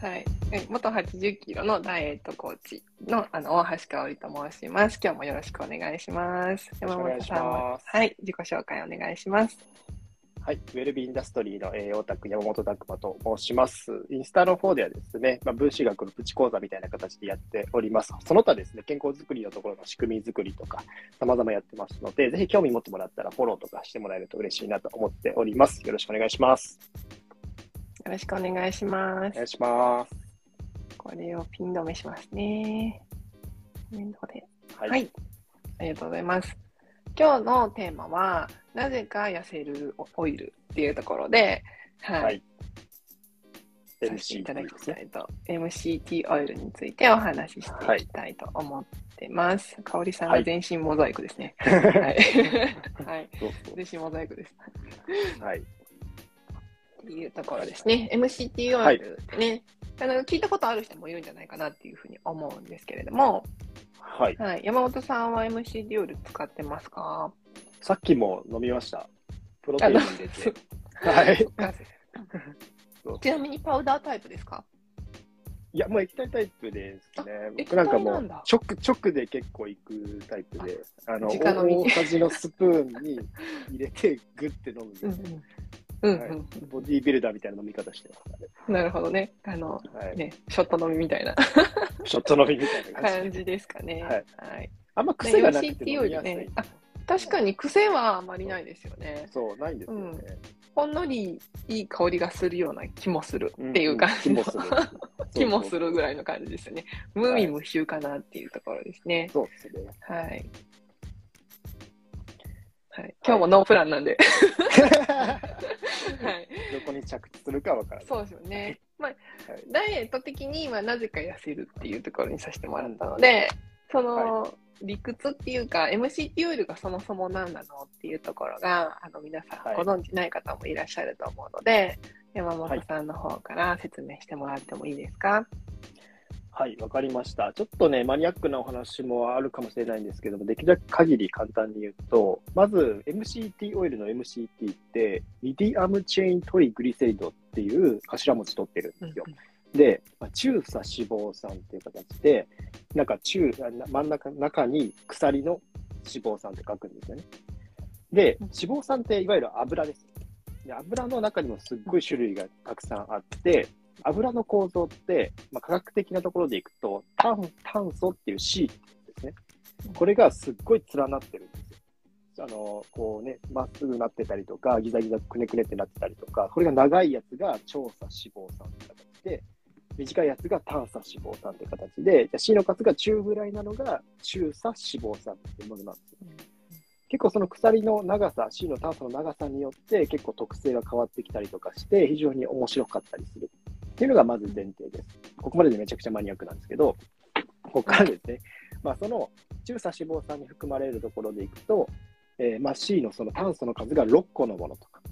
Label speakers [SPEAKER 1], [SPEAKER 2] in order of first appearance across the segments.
[SPEAKER 1] はい。え元80キロのダイエットコーチのあの大橋香織と申します。今日もよろしくお願いします。山本さんも、はい、自己紹介お願いします。
[SPEAKER 2] はい、ウェルビーインダストリーの栄養卓山本拓馬と申します。インスタの方ではですね、まあ、分子学のプチ講座みたいな形でやっております。その他ですね、健康づくりのところの仕組みづくりとか、様々やってますので、ぜひ興味持ってもらったらフォローとかしてもらえると嬉しいなと思っております。よろしくお願いします。
[SPEAKER 1] よろしくお願いします
[SPEAKER 2] お願い。します。
[SPEAKER 1] これをピン止めしますね。コメントで。
[SPEAKER 2] はい。
[SPEAKER 1] はい。ありがとうございます。今日のテーマは、なぜか痩せるオイルっていうところで、はい。
[SPEAKER 2] はい
[SPEAKER 1] させていただきたいと、MCT オイルについてお話ししていきたいと思ってます。かおりさんが全身モザイクですね。はい。はい。全身モザイクです。
[SPEAKER 2] うはい。
[SPEAKER 1] っていうところですね。MCT オイルってね、あの聞いたことある人もいるんじゃないかなっていうふうに思うんですけれども、
[SPEAKER 2] はい。
[SPEAKER 1] はい、山本さんは MCT オイル使ってますか？
[SPEAKER 2] さっきも飲みました。プロテイン入れて。
[SPEAKER 1] は
[SPEAKER 2] はい。
[SPEAKER 1] い。ちなみにパウダータイプですか？
[SPEAKER 2] いや、もう液体タイプですね。
[SPEAKER 1] あ
[SPEAKER 2] 僕なんかもう直、直で結構いくタイプで、あの、大さじのスプーンに入れて、グッて飲むんですよ。
[SPEAKER 1] うんうん。うん
[SPEAKER 2] はい
[SPEAKER 1] うん
[SPEAKER 2] ボディービルダーみたいな飲み方してますね。
[SPEAKER 1] なるほどね。あの、
[SPEAKER 2] はい。
[SPEAKER 1] ね、ショット飲みみたいな
[SPEAKER 2] ショット飲みみたいな感じで。
[SPEAKER 1] すかね。
[SPEAKER 2] はい。
[SPEAKER 1] はい。
[SPEAKER 2] あんま癖がなくて飲みやすい。
[SPEAKER 1] ね。あ、確かに癖はあまりないですよね。
[SPEAKER 2] そう、ないんですよね。
[SPEAKER 1] ほんのりいい香りがするような気もするっていう感じ
[SPEAKER 2] もする。
[SPEAKER 1] 気もするぐらい
[SPEAKER 2] の。
[SPEAKER 1] の感じですよね。無味無臭かなっていうところですね。
[SPEAKER 2] そうですね。
[SPEAKER 1] はい。はい、今日もノープランなんで。はい。
[SPEAKER 2] どこに着地するかわからない。
[SPEAKER 1] そうですよね。まあ、
[SPEAKER 2] はい。
[SPEAKER 1] ダイエット的にはなぜか痩せるっていうところにさせてもらったので、その、理屈っていうか、MCT オイルがそもそも何なのっていうところが、あの、皆さん
[SPEAKER 2] はい。
[SPEAKER 1] ご存知ない方もいらっしゃると思うので、山本さんの方から説明してもらってもいいですか？
[SPEAKER 2] はい、わかりました。ちょっとね、マニアックなお話もあるかもしれないんですけども、できる限り簡単に言うと、まず MCT オイルの MCT って、 medium chain triglyceride っていう頭文字取ってるんですよ。で、まあ、中鎖脂肪酸っていう形で、なんか中、真ん中、中に鎖の脂肪酸って書くんですよね。で、脂肪酸っていわゆる油です。で油の中にもすっごい種類がたくさんあって、油の構造って、まあ、科学的なところでいくと、炭炭素っていう C ですね。これがすっごい連なってるんですよ。あの、こうね、まっすぐなってたりとか、ギザギザくねくねってなってたりとか、これが長いやつが長鎖脂肪酸って形で、短いやつが短鎖脂肪酸って形で、C の数が中ぐらいなのが中鎖脂肪酸っていうものなんですよ。結構その鎖の長さ、C の炭素の長さによって結構特性が変わってきたりとかして、非常に面白かったりするっていうのがまず前提です。ここまででめちゃくちゃマニアックなんですけど、ここからですね、まあ、その中鎖脂肪酸に含まれるところでいくと、えーまあ、C のその炭素の数が6個のものとか、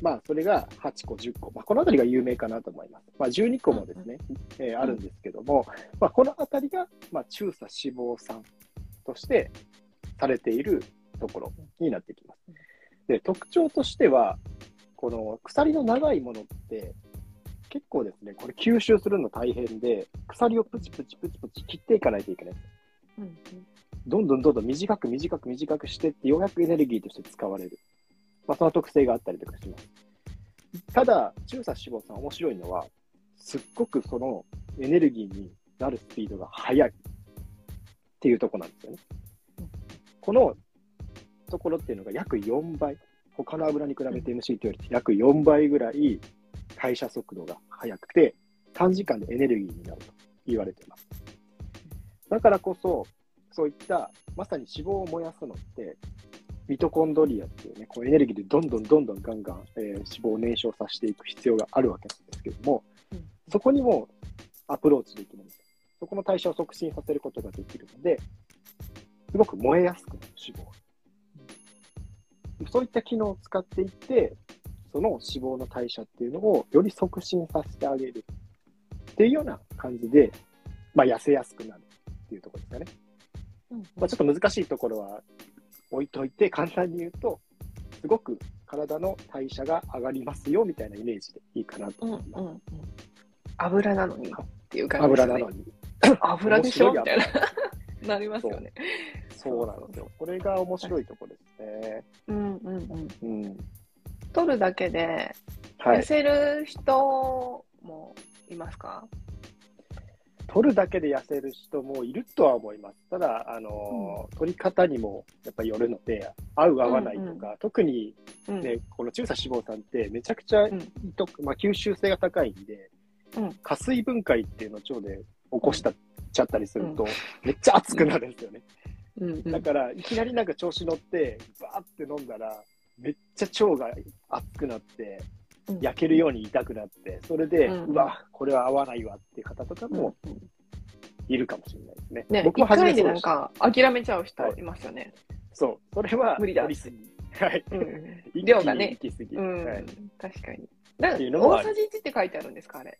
[SPEAKER 2] まあ、それが8個、10個、まあ、このあたりが有名かなと思います。まあ、12個もですね、えーあるんですけども、まあ、このあたりが、まあ、中鎖脂肪酸としてされているところになってきます。で、特徴としては、この鎖の長いものって、結構ですね、これ吸収するの大変で、鎖をプチプチプチプチ切っていかないといけない。
[SPEAKER 1] うん
[SPEAKER 2] どんどんどんどん短く短く短くしてって、ようやくエネルギーとして使われる。まあ、その特性があったりとかします。ただ、中鎖脂肪酸面白いのは、すっごくそのエネルギーになるスピードが速いっていうところなんですよね。このところっていうのが約4倍、他の油に比べて MCT より約4倍ぐらい代謝速度が速くて、短時間でエネルギーになると言われています。だからこそ、そういったまさに脂肪を燃やすのって、ミトコンドリアっていうね、こうエネルギーでどんどんどんどんガンガン、えー脂肪を燃焼させていく必要があるわけなんですけども、そこにもアプローチできるんです。そこの代謝を促進させることができるので、すごく燃えやすくなる脂肪が。そういった機能を使っていって、その脂肪の代謝っていうのをより促進させてあげるっていうような感じで、まあ、痩せやすくなるっていうところですかね。
[SPEAKER 1] うん
[SPEAKER 2] まあ、ちょっと難しいところは置いといて、簡単に言うと、すごく体の代謝が上がりますよみたいなイメージでいいかなと
[SPEAKER 1] うん
[SPEAKER 2] 思います。
[SPEAKER 1] うんうん油なのにっていう感じです、ね、
[SPEAKER 2] 油なのに。
[SPEAKER 1] 油でしょみたいな。なりますよね。
[SPEAKER 2] そうなんですよ。これが面白いところですね。
[SPEAKER 1] うんうんうん。
[SPEAKER 2] うん。
[SPEAKER 1] 取るだけで
[SPEAKER 2] はい。
[SPEAKER 1] 痩せる人もいますか、
[SPEAKER 2] 取るだけで痩せる人もいるとは思います。ただ、あの、取り方にもやっぱりよるので、合う合わないとか、特に
[SPEAKER 1] うん。
[SPEAKER 2] ね、この中鎖脂肪酸ってめちゃくちゃ
[SPEAKER 1] うん。
[SPEAKER 2] まあ、吸収性が高いんで、
[SPEAKER 1] うん。
[SPEAKER 2] 加水分解っていうのを腸で起こした、ちゃったりすると、めっちゃ熱くなるんですよね。
[SPEAKER 1] うんうん。
[SPEAKER 2] だから、いきなりなんか調子乗って、バーって飲んだら、めっちゃ腸が熱くなって、
[SPEAKER 1] うん
[SPEAKER 2] 焼けるように痛くなって、それで、
[SPEAKER 1] う
[SPEAKER 2] うんわ、これは合わないわっていう方とかもいるかもしれないですね。
[SPEAKER 1] ね、
[SPEAKER 2] 僕も初めそうでした。
[SPEAKER 1] か諦めちゃう人いますよね。
[SPEAKER 2] そう、それは
[SPEAKER 1] 無理だ。
[SPEAKER 2] はい。
[SPEAKER 1] 量がね
[SPEAKER 2] 行き過ぎ。
[SPEAKER 1] うん、
[SPEAKER 2] はい
[SPEAKER 1] 確かに。大さじ1って書いてあるんですか、あれ？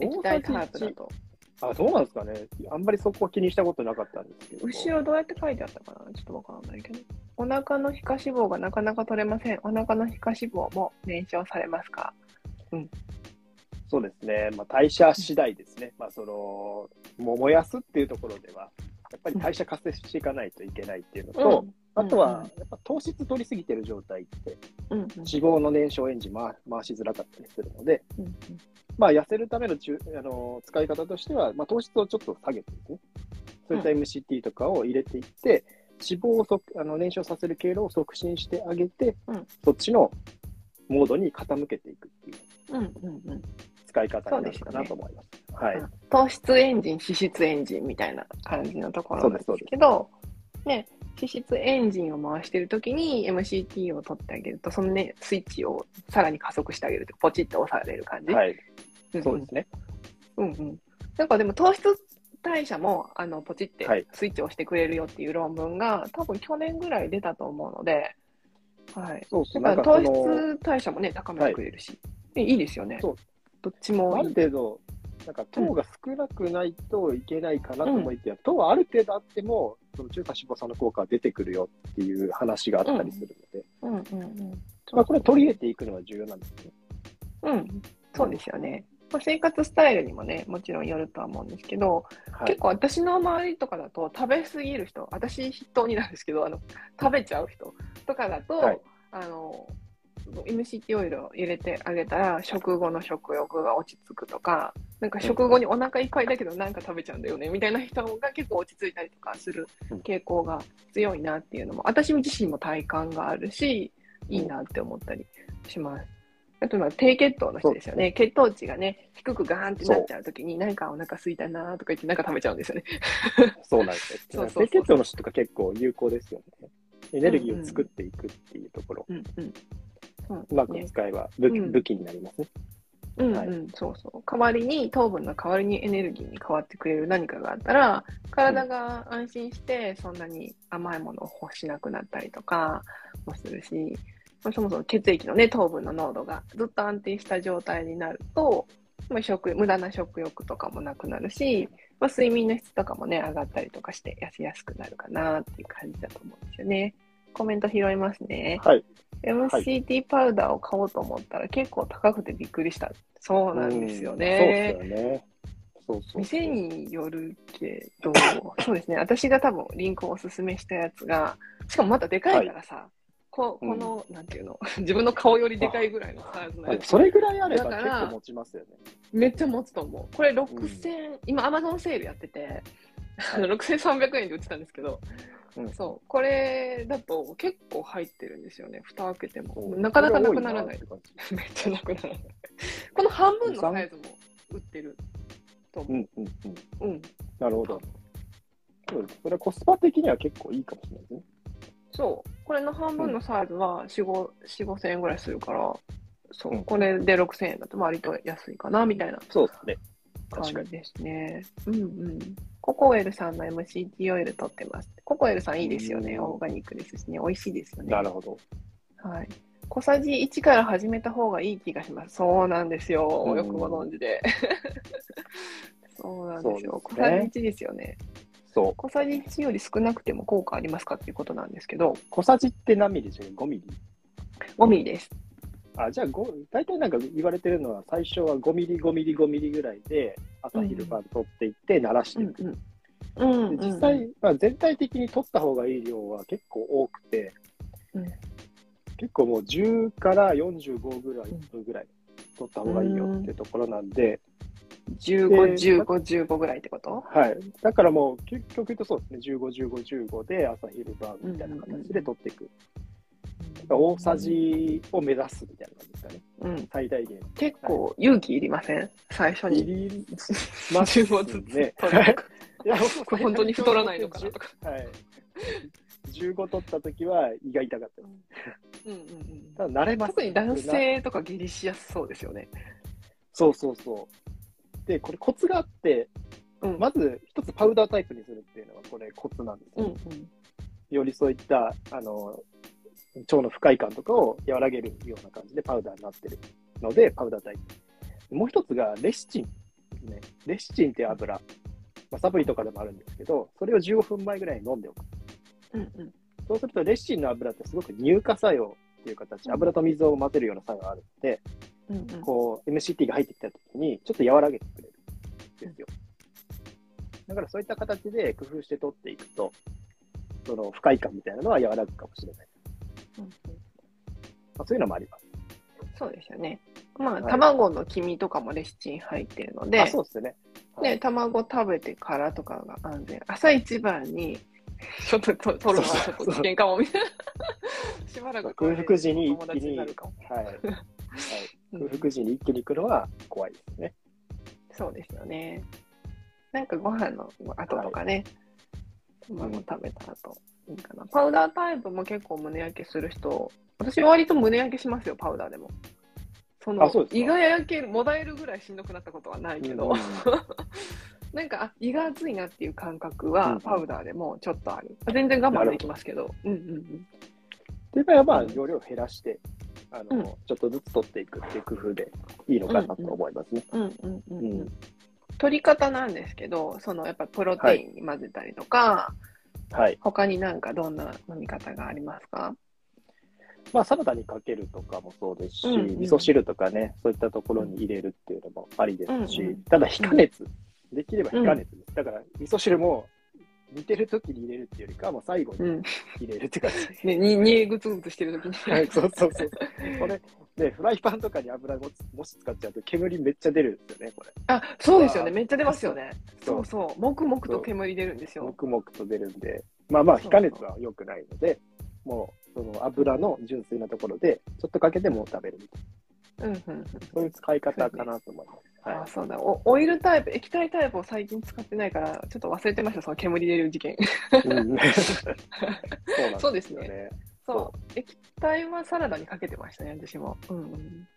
[SPEAKER 1] 液体タイプだと。
[SPEAKER 2] あ、どうなんですかね。あんまりそこ気にしたことなかったんですけど。
[SPEAKER 1] 後ろどうやって書いてあったかな？ちょっとわからないけど。お腹の皮下脂肪がなかなか取れません。お腹の皮下脂肪も燃焼されますか？
[SPEAKER 2] そうですね。まあ、代謝次第ですね。まあ、その、も燃やすっていうところでは、やっぱり代謝活性していかないといけないっていうのと、あとは、やっぱ糖質取りすぎてる状態って、
[SPEAKER 1] うんうん
[SPEAKER 2] 脂肪の燃焼エンジン回回しづらかったりするので、
[SPEAKER 1] うん
[SPEAKER 2] まあ、痩せるためのちゅあの使い方としては、まあ、糖質をちょっと下げてですね、そういった MCT とかを入れていって、脂肪をそあの燃焼させる経路を促進してあげて、
[SPEAKER 1] うん
[SPEAKER 2] そっちのモードに傾けていくっていう
[SPEAKER 1] うんうんうん
[SPEAKER 2] 使い方になるかなと思います。はい。
[SPEAKER 1] 糖質エンジン、脂質エンジンみたいな感じのところなんですけど、ね、脂質エンジンを回してるときに MCT を取ってあげると、そのね、スイッチをさらに加速してあげると、ポチッと押される感じ。
[SPEAKER 2] はい。
[SPEAKER 1] うん
[SPEAKER 2] そうですね。
[SPEAKER 1] うんうん。なんかでも糖質代謝も、あの、ポチって
[SPEAKER 2] はい
[SPEAKER 1] スイッチを押してくれるよっていう論文が、多分去年ぐらい出たと思うので、はい。
[SPEAKER 2] そうそう。
[SPEAKER 1] だから糖質代謝もね、高めてくれるし、でいいですよね。
[SPEAKER 2] そう
[SPEAKER 1] どっちも
[SPEAKER 2] あ
[SPEAKER 1] いい。
[SPEAKER 2] る程度、なんか糖が少なくないといけないかなと思いきや、糖はある程度あっても、その中華脂肪酸の効果が出てくるよっていう話があったりするので、
[SPEAKER 1] うんうんうん。
[SPEAKER 2] まあ、これ取り入れていくのは重要なんですね。
[SPEAKER 1] うん、そうですよね。まあ、生活スタイルにもね、もちろんよるとは思うんですけど、
[SPEAKER 2] はい。
[SPEAKER 1] 結構私の周りとかだと食べ過ぎる人、私筆頭になんですけど、あの食べちゃう人とかだと、
[SPEAKER 2] はい。
[SPEAKER 1] あの MCT オイルを入れてあげたら食後の食欲が落ち着くとか、なんか食後にお腹いっぱいだけどなんか食べちゃうんだよねみたいな人が結構落ち着いたりとかする傾向が強いなっていうのも、私自身も体感があるし、いいなって思ったりします。あとは低血糖の人ですよね。血糖値がね、低くガーンってなっちゃうときに、なんかお腹空いたなとか言って、なんか食べちゃうんですよね。
[SPEAKER 2] そうなんですよ。
[SPEAKER 1] そうそうそう
[SPEAKER 2] 低血糖の人とか結構有効ですよね。エネルギーを作っていくっていうところ、
[SPEAKER 1] うんうん。そう
[SPEAKER 2] うまく
[SPEAKER 1] ね
[SPEAKER 2] 使えば武器,、
[SPEAKER 1] うん
[SPEAKER 2] 武器になりますね。
[SPEAKER 1] うん
[SPEAKER 2] はい
[SPEAKER 1] うん、そうそう。代わりに、糖分の代わりにエネルギーに変わってくれる何かがあったら、体が安心して、そんなに甘いものを欲しなくなったりとかもするし、まあそもそも血液のね、糖分の濃度がずっと安定した状態になると、まあ、食無駄な食欲とかもなくなるし、まあ、睡眠の質とかもね、上がったりとかして痩せやすくなるかなっていう感じだと思うんですよね。コメント拾いますね。
[SPEAKER 2] はい。
[SPEAKER 1] MCT パウダーを買おうと思ったら結構高くてびっくりした。そうなんですよ
[SPEAKER 2] うん
[SPEAKER 1] ね。
[SPEAKER 2] そうですよね。そうそう
[SPEAKER 1] 店によるけど、そうですね。私が多分リンクをおすすめしたやつが、しかもまたでかいからさ、ここの、なんていうの、自分の顔よりでかいぐらいのサイズのやつ。
[SPEAKER 2] それぐらいあれば
[SPEAKER 1] だから
[SPEAKER 2] 結構持ちますよね。
[SPEAKER 1] めっちゃ持つと思う。これ6000、今アマゾンセールやってて、あの6300円で売ってたんですけど、
[SPEAKER 2] うん
[SPEAKER 1] そう、これだと結構入ってるんですよね。蓋開けても。なかなかなくならない めっちゃなくならない。この半分のサイズも売ってると思
[SPEAKER 2] うんうんうん。
[SPEAKER 1] う。うん。
[SPEAKER 2] なるほど。そうです。それはコスパ的には結構いいかもしれないですね。
[SPEAKER 1] そう。これの半分のサイズは4、5、4、5千円ぐらいするから、そうう。
[SPEAKER 2] ん
[SPEAKER 1] これで6000円だと割と安いかな、みたいな
[SPEAKER 2] そうですね。
[SPEAKER 1] 感じですね。うんうん。ココエルさんの MCT オイル取ってます。ココエルさんいいですよね。
[SPEAKER 2] うん
[SPEAKER 1] オーガニックですしね。美味しいですよね。
[SPEAKER 2] なるほど。
[SPEAKER 1] はい。小さじ1から始めた方がいい気がします。そうなんですよ。
[SPEAKER 2] うん
[SPEAKER 1] よくご存知で。そうなんですよ。
[SPEAKER 2] すね
[SPEAKER 1] 小さじ1ですよね。
[SPEAKER 2] そう。
[SPEAKER 1] 小さじ1より少なくても効果ありますかっていうことなんですけど、
[SPEAKER 2] 小さじって何ミリ？でしたっけ ?5 ミリ
[SPEAKER 1] ？5ミリです。
[SPEAKER 2] あ、じゃあ、ご大体なんか言われてるのは、最初は5ミリ、5ミリ、5ミリぐらいで、朝昼晩取っていって、慣らしていく。
[SPEAKER 1] うんうん。
[SPEAKER 2] で実際、まあ、全体的に取った方がいい量は結構多くて、
[SPEAKER 1] うん
[SPEAKER 2] 結構もう10から45ぐらいぐらい取った方がいいよっていうところなんで、
[SPEAKER 1] 15、15、15ぐらいってこと？
[SPEAKER 2] はい。だからもう、結局言うとそうですね、15、15、15で朝昼晩みたいな形で取っていく。大さじを目指すみたいな感じですかね、
[SPEAKER 1] うん。
[SPEAKER 2] 最大限。
[SPEAKER 1] 結構勇気いりません？最初に。
[SPEAKER 2] いります
[SPEAKER 1] 15ずつ
[SPEAKER 2] ね。いや、
[SPEAKER 1] 本当に太らないのかなとか。
[SPEAKER 2] はい。15取った時は胃が痛かった。
[SPEAKER 1] うんうんうん。
[SPEAKER 2] ただ慣れます。
[SPEAKER 1] 特に男性とか下痢しやすそうですよね。
[SPEAKER 2] そうそうそう。で、これコツがあって、
[SPEAKER 1] うん。
[SPEAKER 2] まず一つパウダータイプにするっていうのがこれコツなんですよ。
[SPEAKER 1] うんうん。
[SPEAKER 2] よりそういった、あの、腸の不快感とかを和らげるような感じでパウダーになってるので、パウダータイプ。もう一つがレシチンですね。レシチンっていう油。まあ、サプリとかでもあるんですけど、それを15分前ぐらいに飲んでおく。
[SPEAKER 1] うんうん。
[SPEAKER 2] そうすると、レシチンの油ってすごく乳化作用っていう形、油と水を混ぜるような作用があるので、
[SPEAKER 1] うんうん。
[SPEAKER 2] こう、MCT が入ってきたときに、ちょっと和らげてくれるんですよ。だからそういった形で工夫して取っていくと、その不快感みたいなのは和らぐかもしれない。
[SPEAKER 1] うんうん
[SPEAKER 2] まあ、そういうのもあります。
[SPEAKER 1] そうですよね。まあ、
[SPEAKER 2] はい
[SPEAKER 1] 卵の黄身とかもレシチン入ってるので、
[SPEAKER 2] あ、そうですね。はい
[SPEAKER 1] で、卵食べてからとかが安全。朝一番に、ちょっとと取るのはちょっと危険かもみたいな。しばらく
[SPEAKER 2] 空腹時に一
[SPEAKER 1] 友
[SPEAKER 2] 気に、はい。はい、
[SPEAKER 1] うん
[SPEAKER 2] 空腹時に一気に来るのは怖いですね。
[SPEAKER 1] そうですよね。なんかご飯の後とかね、卵食べた後いいかな。パウダータイプも結構胸焼けする人、私割と胸焼けしますよ、パウダーでも。その胃が焼ける、もだえるぐらいしんどくなったことはないけど、
[SPEAKER 2] うん
[SPEAKER 1] なんかあ胃が熱いなっていう感覚は
[SPEAKER 2] うん
[SPEAKER 1] パウダーでもちょっとある。全然我慢できますけど。うんうんうん。
[SPEAKER 2] で、場合はまあ、容量を減らして、あの、
[SPEAKER 1] うん。
[SPEAKER 2] ちょっとずつ取っていくっていう工夫でいいのかなと思いますね。
[SPEAKER 1] 取り方なんですけど、そのやっぱプロテインに混ぜたりとか、
[SPEAKER 2] はい。
[SPEAKER 1] 他になんかどんな飲み方がありますか？
[SPEAKER 2] まあ、サラダにかけるとかもそうですし、
[SPEAKER 1] うんうん。
[SPEAKER 2] 味噌汁とかね、そういったところに入れるっていうのもありですし、
[SPEAKER 1] うんうん
[SPEAKER 2] ただ、非加熱、できれば非加熱です。だから、味噌汁も煮てる時に入れるっていうよりかは、もう最後に
[SPEAKER 1] うん。
[SPEAKER 2] 入れるって感じ。
[SPEAKER 1] ね、に、にぐつぐつしてるときに。
[SPEAKER 2] はい、そうそうそう。これ、ね、フライパンとかに油ももし使っちゃうと煙めっちゃ出るんですよね、これ。
[SPEAKER 1] あ、そうですよね。めっちゃ出ますよね。
[SPEAKER 2] そ
[SPEAKER 1] そううそう。もくもくと煙出るんですよ。
[SPEAKER 2] 黙々と出るんで、まあまあ、非加熱は良くないので、もう、その油の純粋なところで、ちょっとかけてもう食べるみたいな。
[SPEAKER 1] うんうんうん。
[SPEAKER 2] そういう使い方かなと思います。
[SPEAKER 1] あ
[SPEAKER 2] は
[SPEAKER 1] そうだお。オイルタイプ、液体タイプを最近使ってないから、ちょっと忘れてました、その煙出る事件。
[SPEAKER 2] い。うん そう
[SPEAKER 1] です
[SPEAKER 2] よ
[SPEAKER 1] ね。そう。液体はサラダにかけてましたね、私も。うんうん。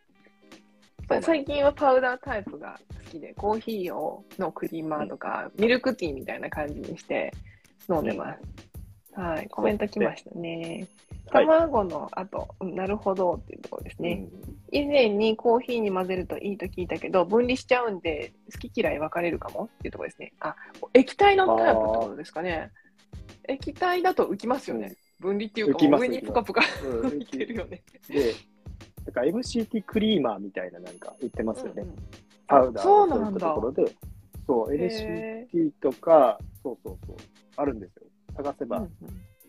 [SPEAKER 1] 最近はパウダータイプが好きで、コーヒーをのクリーマーとか、ミルクティーみたいな感じにして飲んでます。はい、コメント来ましたね。
[SPEAKER 2] はい。
[SPEAKER 1] 卵の後、うんなるほどっていうところですね。以前にコーヒーに混ぜるといいと聞いたけど、分離しちゃうんで、好き嫌い分かれるかも？っていうところですね。あ、液体のタイプってことですかね？液体だと浮きますよね。分離っていうか、
[SPEAKER 2] 浮きます
[SPEAKER 1] 上にぷかぷか
[SPEAKER 2] うん
[SPEAKER 1] 浮いてるよね。
[SPEAKER 2] で、だから MCT クリーマーみたいななんか言ってますよね。
[SPEAKER 1] うんうん
[SPEAKER 2] パウダー
[SPEAKER 1] そう
[SPEAKER 2] の
[SPEAKER 1] なんだ
[SPEAKER 2] そういったところで、そう、
[SPEAKER 1] へ
[SPEAKER 2] LCT とか、そうそうそう、あるんですよ。探せば
[SPEAKER 1] うん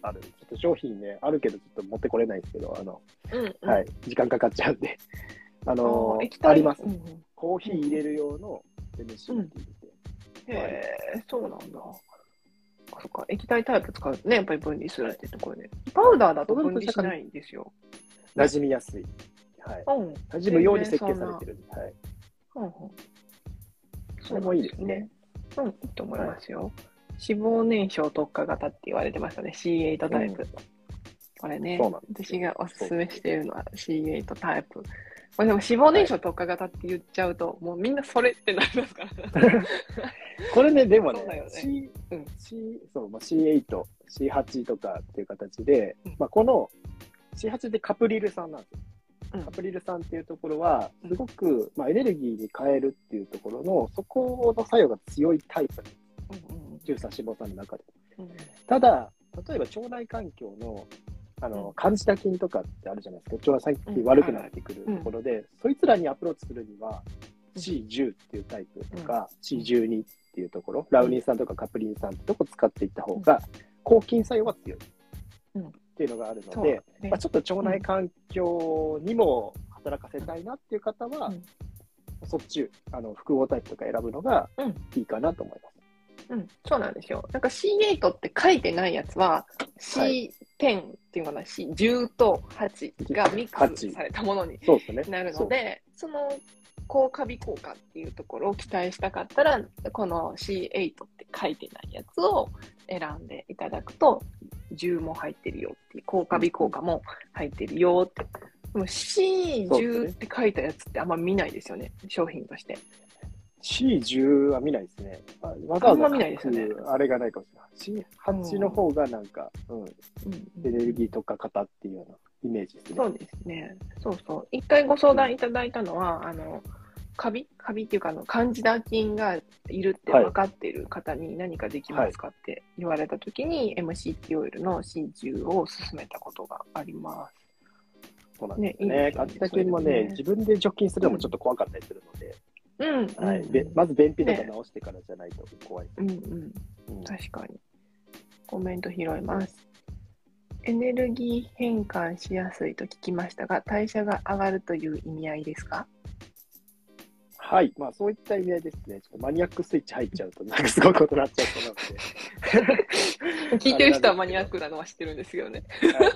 [SPEAKER 2] ある。ちょっと商品ね、あるけど、ちょっと持ってこれないんですけど、あの、
[SPEAKER 1] うんうん
[SPEAKER 2] はい、時間かかっちゃうんで、あ
[SPEAKER 1] あ
[SPEAKER 2] の
[SPEAKER 1] ー
[SPEAKER 2] あります
[SPEAKER 1] うん。うん
[SPEAKER 2] コーヒー入れる用の MCT って、
[SPEAKER 1] へえ、そうなんだ。あそっか、液体タイプ使うとね、やっぱり分離するっていうところで。パウダーだと分離しないんですよ。
[SPEAKER 2] 馴染みやすい。はい。
[SPEAKER 1] うん。
[SPEAKER 2] 馴染むように設計されてるんで、はい。
[SPEAKER 1] うんうん
[SPEAKER 2] それもいいですね。
[SPEAKER 1] うん、いいと思いますよ。脂肪燃焼特化型って言われてましたね、C8 タイプ。これね。
[SPEAKER 2] そうなんですよ。
[SPEAKER 1] 私がおすすめしているのは C8 タイプ。これでも脂肪燃焼特化型って言っちゃうと、もうみんなそれってなりますから。
[SPEAKER 2] これね、でもね C
[SPEAKER 1] うん。
[SPEAKER 2] C そうまあ、C8、C8 とかっていう形で、
[SPEAKER 1] うん。
[SPEAKER 2] まあ、この C8 ってカプリル酸なんですカプリル酸っていうところは
[SPEAKER 1] う、ん。
[SPEAKER 2] すごく、まあ、エネルギーに変えるっていうところの、そこの作用が強いタイプ、
[SPEAKER 1] うんうん
[SPEAKER 2] 中鎖脂肪酸の中で。
[SPEAKER 1] うん。
[SPEAKER 2] ただ、例えば腸内環境のあの
[SPEAKER 1] うん、
[SPEAKER 2] カンジダ菌とかってあるじゃないですか。腸が最近悪くなってくるところで、そいつらにアプローチするには、
[SPEAKER 1] うん。
[SPEAKER 2] C10 っていうタイプとか、C12 っていうところ、ラウニン酸とかカプリン酸ってとこ使っていった方が、抗菌作用は強い。
[SPEAKER 1] うん。
[SPEAKER 2] っていうのがあるので、
[SPEAKER 1] ね。
[SPEAKER 2] まあ、ちょっと腸内環境にも働かせたいなっていう方は、
[SPEAKER 1] うん。
[SPEAKER 2] そっち、あの、複合タイプとか選ぶのが
[SPEAKER 1] うん。
[SPEAKER 2] いいかなと思います。
[SPEAKER 1] うん、そうなんですよ。なんか C8 って書いてないやつは、
[SPEAKER 2] は
[SPEAKER 1] C10 っていうのかな、C10 と8がミックスされたものに。なるので、その高カビ効果っていうところを期待したかったら、この C8 って書いてないやつを選んでいただくと、10も入ってるよっていう、高カビ効果も入ってるよって。でも C10 って書いたやつってあんま見ないですよね、商品として。
[SPEAKER 2] C10 は見ないですね。あわざわざ
[SPEAKER 1] あんま見ないですよね
[SPEAKER 2] あれがないかもしれない。C8 の方がなんか、うん、
[SPEAKER 1] うん
[SPEAKER 2] エネルギーとか型っていうようなイメージですね。
[SPEAKER 1] そうですね。そうそう。一回ご相談いただいたのは、あの、カビ？カビっていうか、あの、カンジダ菌がいるって分かっている方に何かできますかって言われたときに、MCT オイルの C10 を勧めたことがあります。
[SPEAKER 2] そうなんですよね。
[SPEAKER 1] ね
[SPEAKER 2] カンジダ菌もね
[SPEAKER 1] ね
[SPEAKER 2] 自分で除菌するのもちょっと怖かったりするので、
[SPEAKER 1] うん。
[SPEAKER 2] はい
[SPEAKER 1] うん
[SPEAKER 2] べまず便秘とか直してからじゃないと怖い。
[SPEAKER 1] うんうん。
[SPEAKER 2] うん
[SPEAKER 1] 確かに。コメント拾います。エネルギー変換しやすいと聞きましたが、代謝が上がるという意味合いですか？
[SPEAKER 2] はい、まあそういった意味合いですね。ちょっとマニアックスイッチ入っちゃうと、なんかすごいことになっちゃうと思うので。
[SPEAKER 1] 聞いてる人はマニアックなのは知ってるんですけどね。
[SPEAKER 2] はい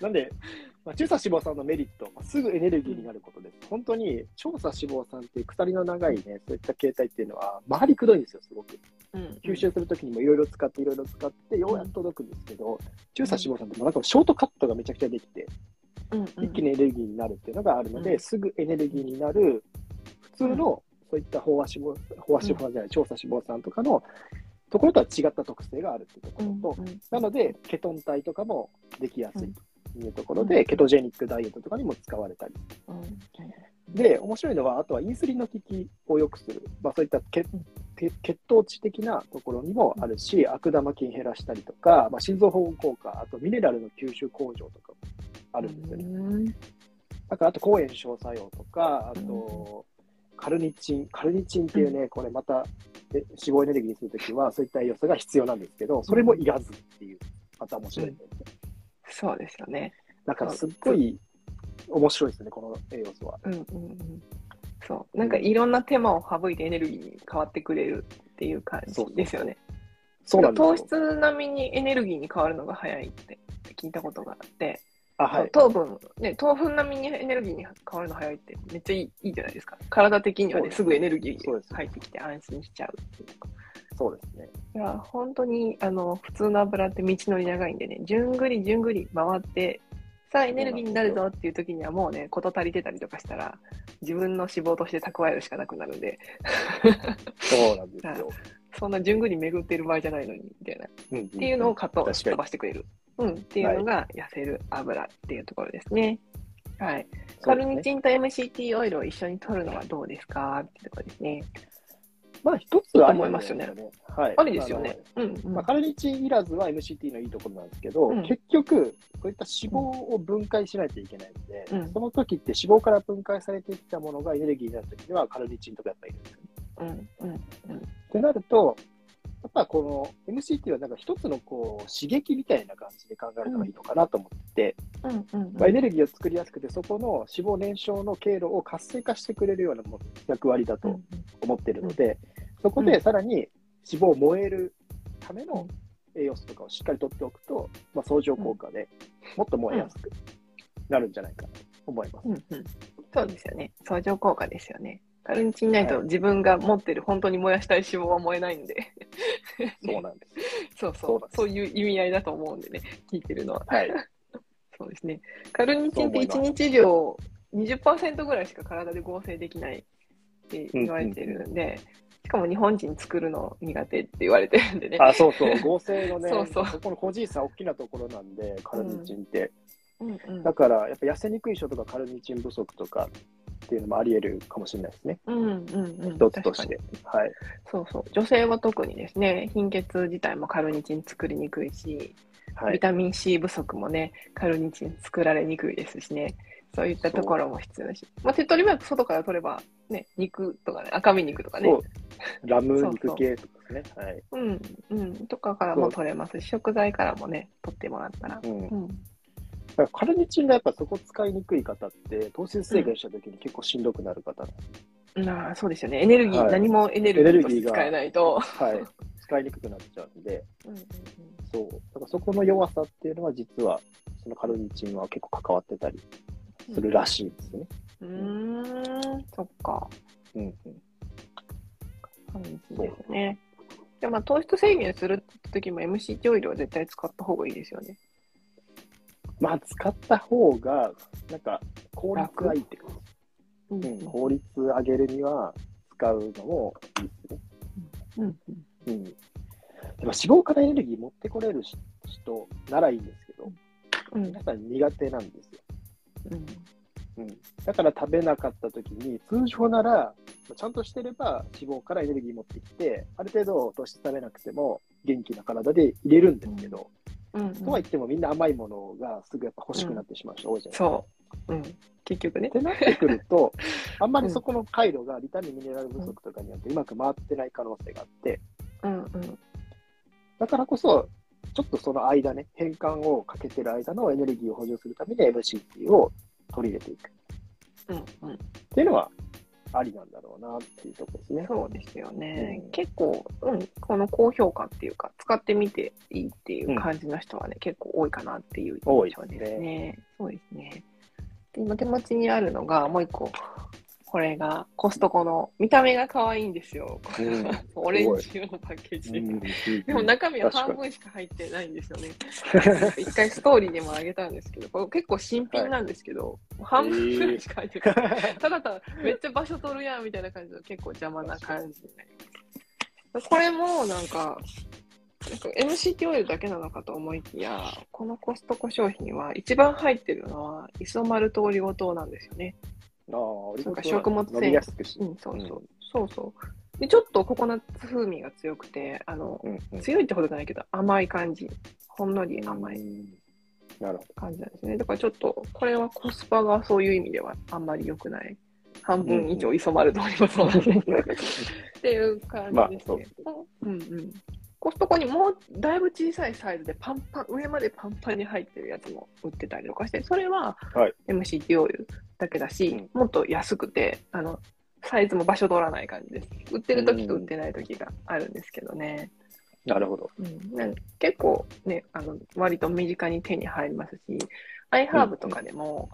[SPEAKER 2] なんで、まあ、中鎖脂肪酸のメリット、まあ、すぐエネルギーになることです。本当に、長鎖脂肪酸っていう鎖の長いね、そういった形態っていうのは、回りくどいんですよ、すごく。
[SPEAKER 1] うん。
[SPEAKER 2] 吸収するときにもいろいろ使って、いろいろ使って、ようやっと届くんですけど、中鎖脂肪酸ってもうなんかショートカットがめちゃくちゃできて、
[SPEAKER 1] うんうん。
[SPEAKER 2] 一気にエネルギーになるっていうのがあるので、
[SPEAKER 1] うん。
[SPEAKER 2] すぐエネルギーになる、普通の、そういった飽和脂肪、飽和脂肪酸じゃない、長鎖脂肪酸とかのところとは違った特性があるっていうところと、
[SPEAKER 1] うんうん。
[SPEAKER 2] なので、ケトン体とかもできやすいというところで、
[SPEAKER 1] うん
[SPEAKER 2] ケトジェニックダイエットとかにも使われたり。
[SPEAKER 1] うん
[SPEAKER 2] で、面白いのは、あとはインスリンの効きを良くする、まあ、そういった血
[SPEAKER 1] うん
[SPEAKER 2] 血血糖値的なところにもあるし、悪玉菌減らしたりとか、まあ、心臓保護効果、あとミネラルの吸収向上とかもあるんですよね。
[SPEAKER 1] うん
[SPEAKER 2] だから、あと抗炎症作用とか、あと、カルニチン、カルニチンっていうね、これまたえ脂肪エネルギーにするときは、そういった栄養素が必要なんですけど、それもいらずっていう、また面白いんですね。
[SPEAKER 1] そうですよね。
[SPEAKER 2] だから、すっごい面白いですね、この栄養素は。
[SPEAKER 1] うんうんうん。そう。なんかいろんな手間を省いてエネルギーに変わってくれるっていう感じですよね。
[SPEAKER 2] そうなんですよ
[SPEAKER 1] 糖質並みにエネルギーに変わるのが早いって聞いたことがあって、
[SPEAKER 2] あ、はい。
[SPEAKER 1] 糖分、ね、糖分並みにエネルギーに変わるの早いってめっちゃいいいいじゃないですか。体的にはね、
[SPEAKER 2] す
[SPEAKER 1] すぐエネルギー入ってきて安心しちゃうっていうか。
[SPEAKER 2] そうですね。
[SPEAKER 1] いや、本当に、あの、普通の油って道のり長いんでね、じゅんぐりじゅんぐり回って、さあエネルギーになるぞっていう時にはもうね、事足りてたりとかしたら、自分の脂肪として蓄えるしかなくなるんで、
[SPEAKER 2] そうなんですよ。
[SPEAKER 1] そんなじゅんぐり巡ってる場合じゃないのに、みたいな。っ
[SPEAKER 2] うんうん
[SPEAKER 1] ていうのをカット飛ばしてくれる。うん、っていうのが痩せる油っていうところですね。はい。
[SPEAKER 2] ね
[SPEAKER 1] ルニチンと MCT オイルを一緒に取るのはどうですか？っていうところですね。
[SPEAKER 2] まあ、一つはあり
[SPEAKER 1] ますよね
[SPEAKER 2] はい。
[SPEAKER 1] ありですよね。うん、うん
[SPEAKER 2] まあ、カルニチンいらずは MCT のいいところなんですけど、
[SPEAKER 1] うん
[SPEAKER 2] 結局、こういった脂肪を分解しないといけないので、
[SPEAKER 1] うん
[SPEAKER 2] その時って脂肪から分解されてきたものがエネルギーになる時にはカルニチンとかやっぱいるんですよね。
[SPEAKER 1] うん、うん、
[SPEAKER 2] ってなると、やっぱこの MCT はなんか一つのこう刺激みたいな感じで考えるのがいいのかなと思って、エネルギーを作りやすくて、そこの脂肪燃焼の経路を活性化してくれるような役割だと
[SPEAKER 1] うん
[SPEAKER 2] 思っているので、そこでさらに脂肪を燃えるための栄養素とかをしっかりとっておくと、まあ、相乗効果でもっと燃えやすくなるんじゃないかなと思います。
[SPEAKER 1] うんうん、そうですよね。相乗効果ですよね。カルニチンないと自分が持ってる本当に燃やしたい脂肪は燃えないんで。
[SPEAKER 2] そうなんです。
[SPEAKER 1] そうそう
[SPEAKER 2] そう
[SPEAKER 1] そういう意味合いだと思うんでね、聞いてるのは。
[SPEAKER 2] はい。
[SPEAKER 1] そうですね。カルニチンって1
[SPEAKER 2] そう思います
[SPEAKER 1] 日量20%ぐらいしか体で合成できないって言われてるんで、しかも日本人作るの苦手って言われてるんでね。
[SPEAKER 2] あ、そうそう、合成のね、
[SPEAKER 1] そうそう
[SPEAKER 2] この個人差大きなところなんで、カルニチンって。
[SPEAKER 1] うんうん
[SPEAKER 2] だから、やっぱ痩せにくい人とかカルニチン不足とかっていうのもあり得るかもしれないですね。
[SPEAKER 1] うんうんうん。
[SPEAKER 2] 一つとして。はい。
[SPEAKER 1] そうそう。女性は特にですね、貧血自体もカルニチン作りにくいし、
[SPEAKER 2] はい。
[SPEAKER 1] ビタミン C 不足もね、カルニチン作られにくいですしね、そういったところも必要だし、まあ、手っ取り早く外から取れば、ね、肉とかね、赤身肉とかね
[SPEAKER 2] そ、う。ラム
[SPEAKER 1] そうそう
[SPEAKER 2] 肉系とかですね。はい。
[SPEAKER 1] うん、うん、とかからも取れますし、食材からもね、取ってもらったら。
[SPEAKER 2] うん。
[SPEAKER 1] うん、
[SPEAKER 2] だからカルニチンがやっぱそこ使いにくい方って、糖質制限した時に結構しんどくなる方なんです
[SPEAKER 1] なあそうですよね。エネルギー、
[SPEAKER 2] はい
[SPEAKER 1] 何もエネルギー使えないと。
[SPEAKER 2] はい。使いにくくなっちゃうんで、
[SPEAKER 1] うんうん
[SPEAKER 2] そう。だからそこの弱さっていうのは実は、そのカルニチンは結構関わってたりするらしいんですよね。
[SPEAKER 1] うん、うーん、そっか。
[SPEAKER 2] うんうん。
[SPEAKER 1] 感じですね。でまあ、糖質制限する時も MCT オイルは絶対使った方がいいですよね。
[SPEAKER 2] まあ、使った方が、なんか、効率がいいって感
[SPEAKER 1] うん
[SPEAKER 2] じ。うん。効率上げるには使うのもいいですね。
[SPEAKER 1] うんうん
[SPEAKER 2] うん。でも脂肪からエネルギー持ってこれる人ならいいんですけど、
[SPEAKER 1] うん
[SPEAKER 2] 皆さん苦手なんですよ。
[SPEAKER 1] うん
[SPEAKER 2] うん。だから食べなかった時に、通常なら、ちゃんとしてれば脂肪からエネルギー持ってきて、ある程度糖質食べなくても元気な体で入れるんですけど、
[SPEAKER 1] うんうん
[SPEAKER 2] とは言ってもみんな甘いものがすぐやっぱ欲しくなってしまう人多いじゃないですか。
[SPEAKER 1] そう。うん。結局ね
[SPEAKER 2] っ。てなってくると、あんまりそこの回路がビタミン、ミネラル不足とかによってうまく回ってない可能性があって、
[SPEAKER 1] うんうん。
[SPEAKER 2] だからこそ、ちょっとその間ね、変換をかけてる間のエネルギーを補充するために MCT を取り入れていくっ
[SPEAKER 1] うんうん。
[SPEAKER 2] ていうのはありなんだろうなっていうところですね。
[SPEAKER 1] そうですよね。
[SPEAKER 2] うん
[SPEAKER 1] 結構、うん、この高評価っていうか、使ってみていいっていう感じの人はね、結構多いかなっていう印象です
[SPEAKER 2] 多い
[SPEAKER 1] ね。そうですね。で今手持ちにあるのが、もう一個、これがコストコの見た目が可愛いんですよ。
[SPEAKER 2] うん
[SPEAKER 1] オレンジ色のパッケージ。
[SPEAKER 2] うん
[SPEAKER 1] でも中身は半分しか入ってないんですよね。一回ストーリーでもあげたんですけど、これ結構新品なんですけど、もう半分くらいしか入ってない。ただただめっちゃ場所取るやんみたいな感じの結構邪魔な感じになります。これもなんか、なんか MCT オイルだけなのかと思いきや、このコストコ商品は一番入ってるのはイソマルトオリゴ糖なんですよね。
[SPEAKER 2] ああ、オリゴ
[SPEAKER 1] なんか
[SPEAKER 2] 糖
[SPEAKER 1] 食物繊維。うん、そうそう。そうそう。で、ちょっとココナッツ風味が強くて、あの、
[SPEAKER 2] うんうん
[SPEAKER 1] 強いってほどじゃないけど、甘い感じ。ほんのり甘い
[SPEAKER 2] うんなるほ
[SPEAKER 1] 感じなんですね。だからちょっと、これはコスパがそういう意味ではあんまり良くない。半分以上磯丸通りもそうなんです っていう感じですね。うんうん。コストコにもうだいぶ小さいサイズでパンパン、上までパンパンに入ってるやつも売ってたりとかして、それは
[SPEAKER 2] はい
[SPEAKER 1] MCT オイルだけだし、もっと安くて、あの、サイズも場所取らない感じです。売ってる時と売ってない時があるんですけどね。
[SPEAKER 2] ど。なるほど。
[SPEAKER 1] うん、なん結構ね、あの、割と身近に手に入りますし、iHerb とかでも、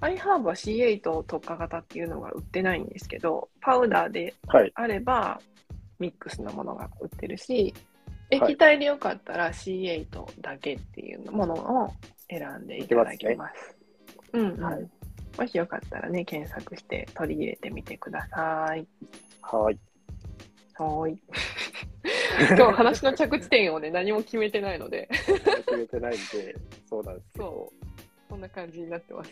[SPEAKER 1] iHerb は C8 特化型っていうのが売ってないんですけど、パウダーで
[SPEAKER 2] はい。
[SPEAKER 1] あれば、ミックスのものが売ってるし、
[SPEAKER 2] はい
[SPEAKER 1] 液体でよかったら C8 だけっていうものを選んでいただきます。うん、うん
[SPEAKER 2] はい
[SPEAKER 1] もしよかったらね、検索して取り入れてみてください。
[SPEAKER 2] はい。
[SPEAKER 1] はーい。今日話の着地点をね、何も決めてないので、
[SPEAKER 2] 決めてないんで、そうなんですけど。
[SPEAKER 1] こんな感じになってます。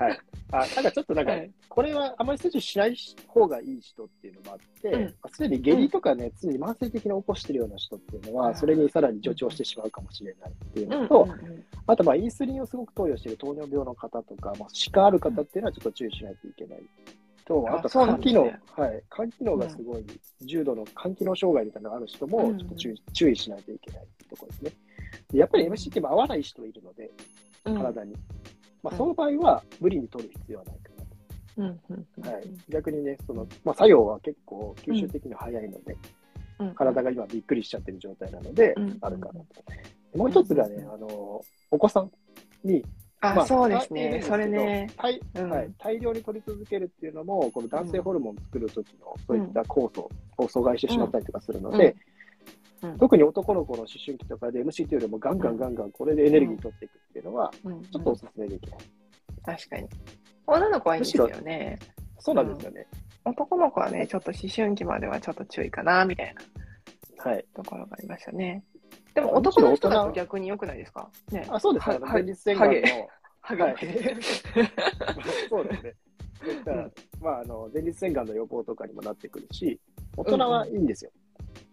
[SPEAKER 2] はい。あ、なんかちょっとなんか、
[SPEAKER 1] はい
[SPEAKER 2] これはあまり摂取しない方がいい人っていうのもあって、
[SPEAKER 1] うん
[SPEAKER 2] すでに下痢とかね、常に慢性的に起こしてるような人っていうのは、
[SPEAKER 1] うん
[SPEAKER 2] それにさらに助長してしまうかもしれないっていう
[SPEAKER 1] うん
[SPEAKER 2] のと、
[SPEAKER 1] うんうん
[SPEAKER 2] あとまあインスリンをすごく投与している糖尿病の方とか、まあ、歯科ある方っていうのはちょっと注意しないといけない。と、
[SPEAKER 1] あ
[SPEAKER 2] あと肝機能、
[SPEAKER 1] ね
[SPEAKER 2] はい、肝機能がすごい、重度の肝機能障害みたいなのがある人も、ちょっと注意,、注意しないといけないってところですね。でやっぱり MCT も合わない人いるので、
[SPEAKER 1] うん
[SPEAKER 2] 体に。まあ、
[SPEAKER 1] うん。
[SPEAKER 2] その場合は無理に取る必要はないかなと。
[SPEAKER 1] うんうんうん。
[SPEAKER 2] はい、逆にね、そのまあ、作用は結構吸収的には早いので、
[SPEAKER 1] うん。
[SPEAKER 2] 体が今びっくりしちゃってる状態なので、
[SPEAKER 1] うん。
[SPEAKER 2] あるかなと。もう一つがね、
[SPEAKER 1] うん
[SPEAKER 2] あの、お子さんに、
[SPEAKER 1] あ、
[SPEAKER 2] まあ
[SPEAKER 1] そうですね。それね。
[SPEAKER 2] 大
[SPEAKER 1] うん。
[SPEAKER 2] はい、大量に取り続けるっていうのも、この男性ホルモンを作る時のそういった酵素を阻害してしまったりとかするので、
[SPEAKER 1] うんうん
[SPEAKER 2] 特に男の子の思春期とかで MCT よりもガンガンガンガンこれでエネルギー取っていくっていうのは、
[SPEAKER 1] うん
[SPEAKER 2] ちょっとお勧めできない。
[SPEAKER 1] 確かに。女の子はいいんですよね。
[SPEAKER 2] そうなんですよね。
[SPEAKER 1] 男の子はね、ちょっと思春期まではちょっと注意かな、みたいな
[SPEAKER 2] はい。
[SPEAKER 1] ところがありましたね。でも男の人だと逆に良くないですか？ね。
[SPEAKER 2] あ、そうですね。あ
[SPEAKER 1] は
[SPEAKER 2] の前立腺がんの、
[SPEAKER 1] ハゲ
[SPEAKER 2] はい そうですね。そういったら、まあ、あの、前立腺がんの予防とかにもなってくるし、大人はいいんですよ。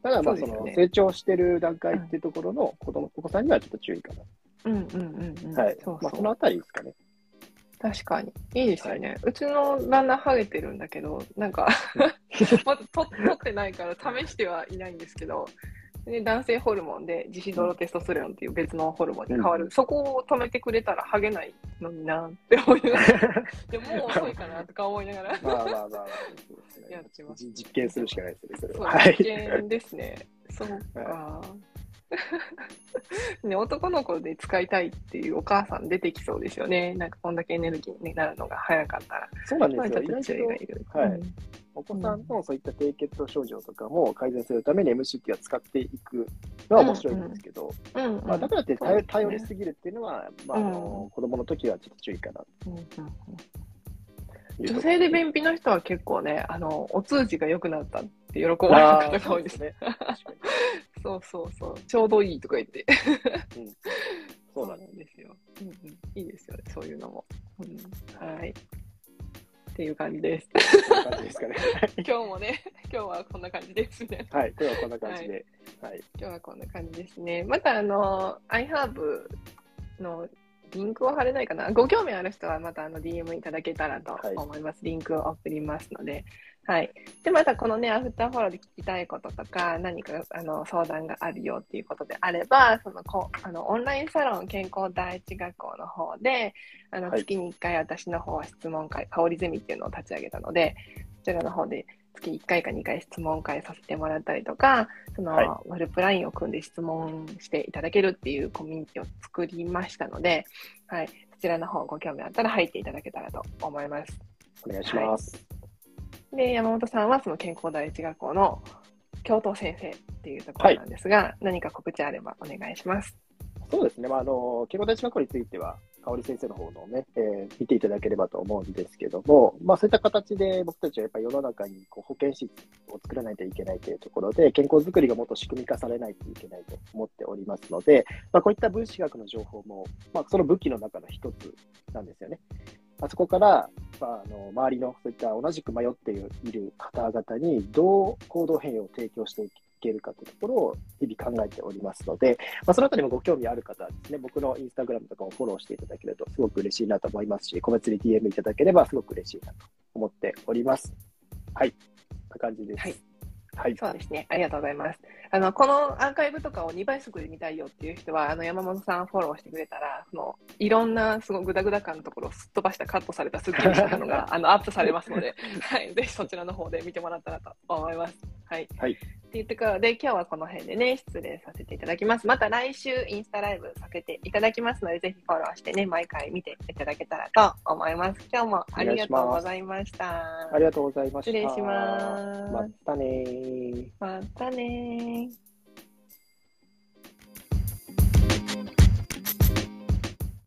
[SPEAKER 2] ただ、まあ、そうの、成長してる段階っていうところの子供、お子さんにはちょっと注意かな。
[SPEAKER 1] うんうんうんうん。
[SPEAKER 2] はい。
[SPEAKER 1] そう
[SPEAKER 2] まあ、
[SPEAKER 1] そ。
[SPEAKER 2] のあたりですかね。
[SPEAKER 1] 確かに。いいですよね。うちの旦那ハゲてるんだけど、なんか まだと取ってないから試してはいないんですけど、で男性ホルモンでジシドロテストステロンっていう別のホルモンに変わる、
[SPEAKER 2] うん
[SPEAKER 1] そこを止めてくれたらハゲないのになって思いながら、でももう遅いかなとか思いながら。
[SPEAKER 2] まあまあまあまあ、
[SPEAKER 1] やってます
[SPEAKER 2] じ実験するしかないですね、それは。はい。
[SPEAKER 1] 実験ですね。そうか。ね、男の子で使いたいっていうお母さん出てきそうですよね。なんかこんだけエネルギーになるのが早かったら。
[SPEAKER 2] そうなんで
[SPEAKER 1] ますあ
[SPEAKER 2] よ。
[SPEAKER 1] ちょっと注意がいる。
[SPEAKER 2] はい
[SPEAKER 1] うん
[SPEAKER 2] お子さんのそういった低血糖症状とかも改善するために MCT は使っていくのは面白いんですけど、
[SPEAKER 1] うんうん
[SPEAKER 2] まあ、だからって頼頼りすぎるっていうのは、まああの
[SPEAKER 1] うん
[SPEAKER 2] 子供の時はちょっと注意かな
[SPEAKER 1] うん女性で便秘の人は結構ね、あの、お通じが良くなったって喜ばれる方が多いですね。そうそうそう。ちょうどいいとか言って。
[SPEAKER 2] うん、そうなんで
[SPEAKER 1] すよ。うんうん。いいですよね、そういうのも。うん、はい。っていう感じです。
[SPEAKER 2] ですかね。
[SPEAKER 1] 今日もね、今日はこんな感じですね。
[SPEAKER 2] はい。今日はこんな感じで。はい。
[SPEAKER 1] 今日はこんな感じですね。また、あの、iHerb のリンクを貼れないかな。ご興味ある人はまたあの DM いただけたらと思います。リンクを送りますので。はい。で、またこのね、アフターフォローで聞きたいこととか、何かあの相談があるよっていうことであれば、そのこあのオンラインサロン健康第一学校の方で、あの
[SPEAKER 2] はい
[SPEAKER 1] 月に1回私の方は質問会、香りゼミっていうのを立ち上げたので、そちらの方で月1回か2回質問会させてもらったりとか、その、
[SPEAKER 2] はい
[SPEAKER 1] ワルプラインを組んで質問していただけるっていうコミュニティを作りましたので、はい、そちらの方ご興味あったら入っていただけたらと思います。
[SPEAKER 2] お願いします。
[SPEAKER 1] で、山本さんはその健康第一学校の教頭先生っていうところなんですが、何か告知あればお願いします。
[SPEAKER 2] そうですね。まあ、あの、健康第一学校については、香織先生の方のね、えー見ていただければと思うんですけども、まあ、そういった形で僕たちはやっぱり世の中にこう保健室を作らないといけないというところで、健康づくりがもっと仕組み化されないといけないと思っておりますので、まあ、こういった分子学の情報も、まあ、その武器の中の一つなんですよね。あそこから、まあ、あの周りのそういった同じく迷っている方々にどう行動変容を提供していけるかというところを日々考えておりますので、まあ、そのあたりもご興味ある方はですね、僕のインスタグラムとかをフォローしていただけるとすごく嬉しいなと思いますし、個別に DM いただければすごく嬉しいなと思っております。はい。こんな感じです。
[SPEAKER 1] はい。
[SPEAKER 2] はい。
[SPEAKER 1] そうですね。ありがとうございます。あの、このアーカイブとかを2倍速で見たいよっていう人は、あの、山本さんフォローしてくれたら、その、いろんな、すごいグダグダ感のところをすっ飛ばしたカットされたスッキリしたのが、あの、アップされますので、はい。ぜひそちらの方で見てもらったらと思います。はい。
[SPEAKER 2] はい。
[SPEAKER 1] って言ってからで、今日はこの辺でね、失礼させていただきます。また来週、インスタライブさせていただきますので、ぜひフォローしてね、毎回見ていただけたらと思います。今日もありがとうございました。
[SPEAKER 2] ありがとうございました。
[SPEAKER 1] 失礼します
[SPEAKER 2] またねー。
[SPEAKER 1] またねー。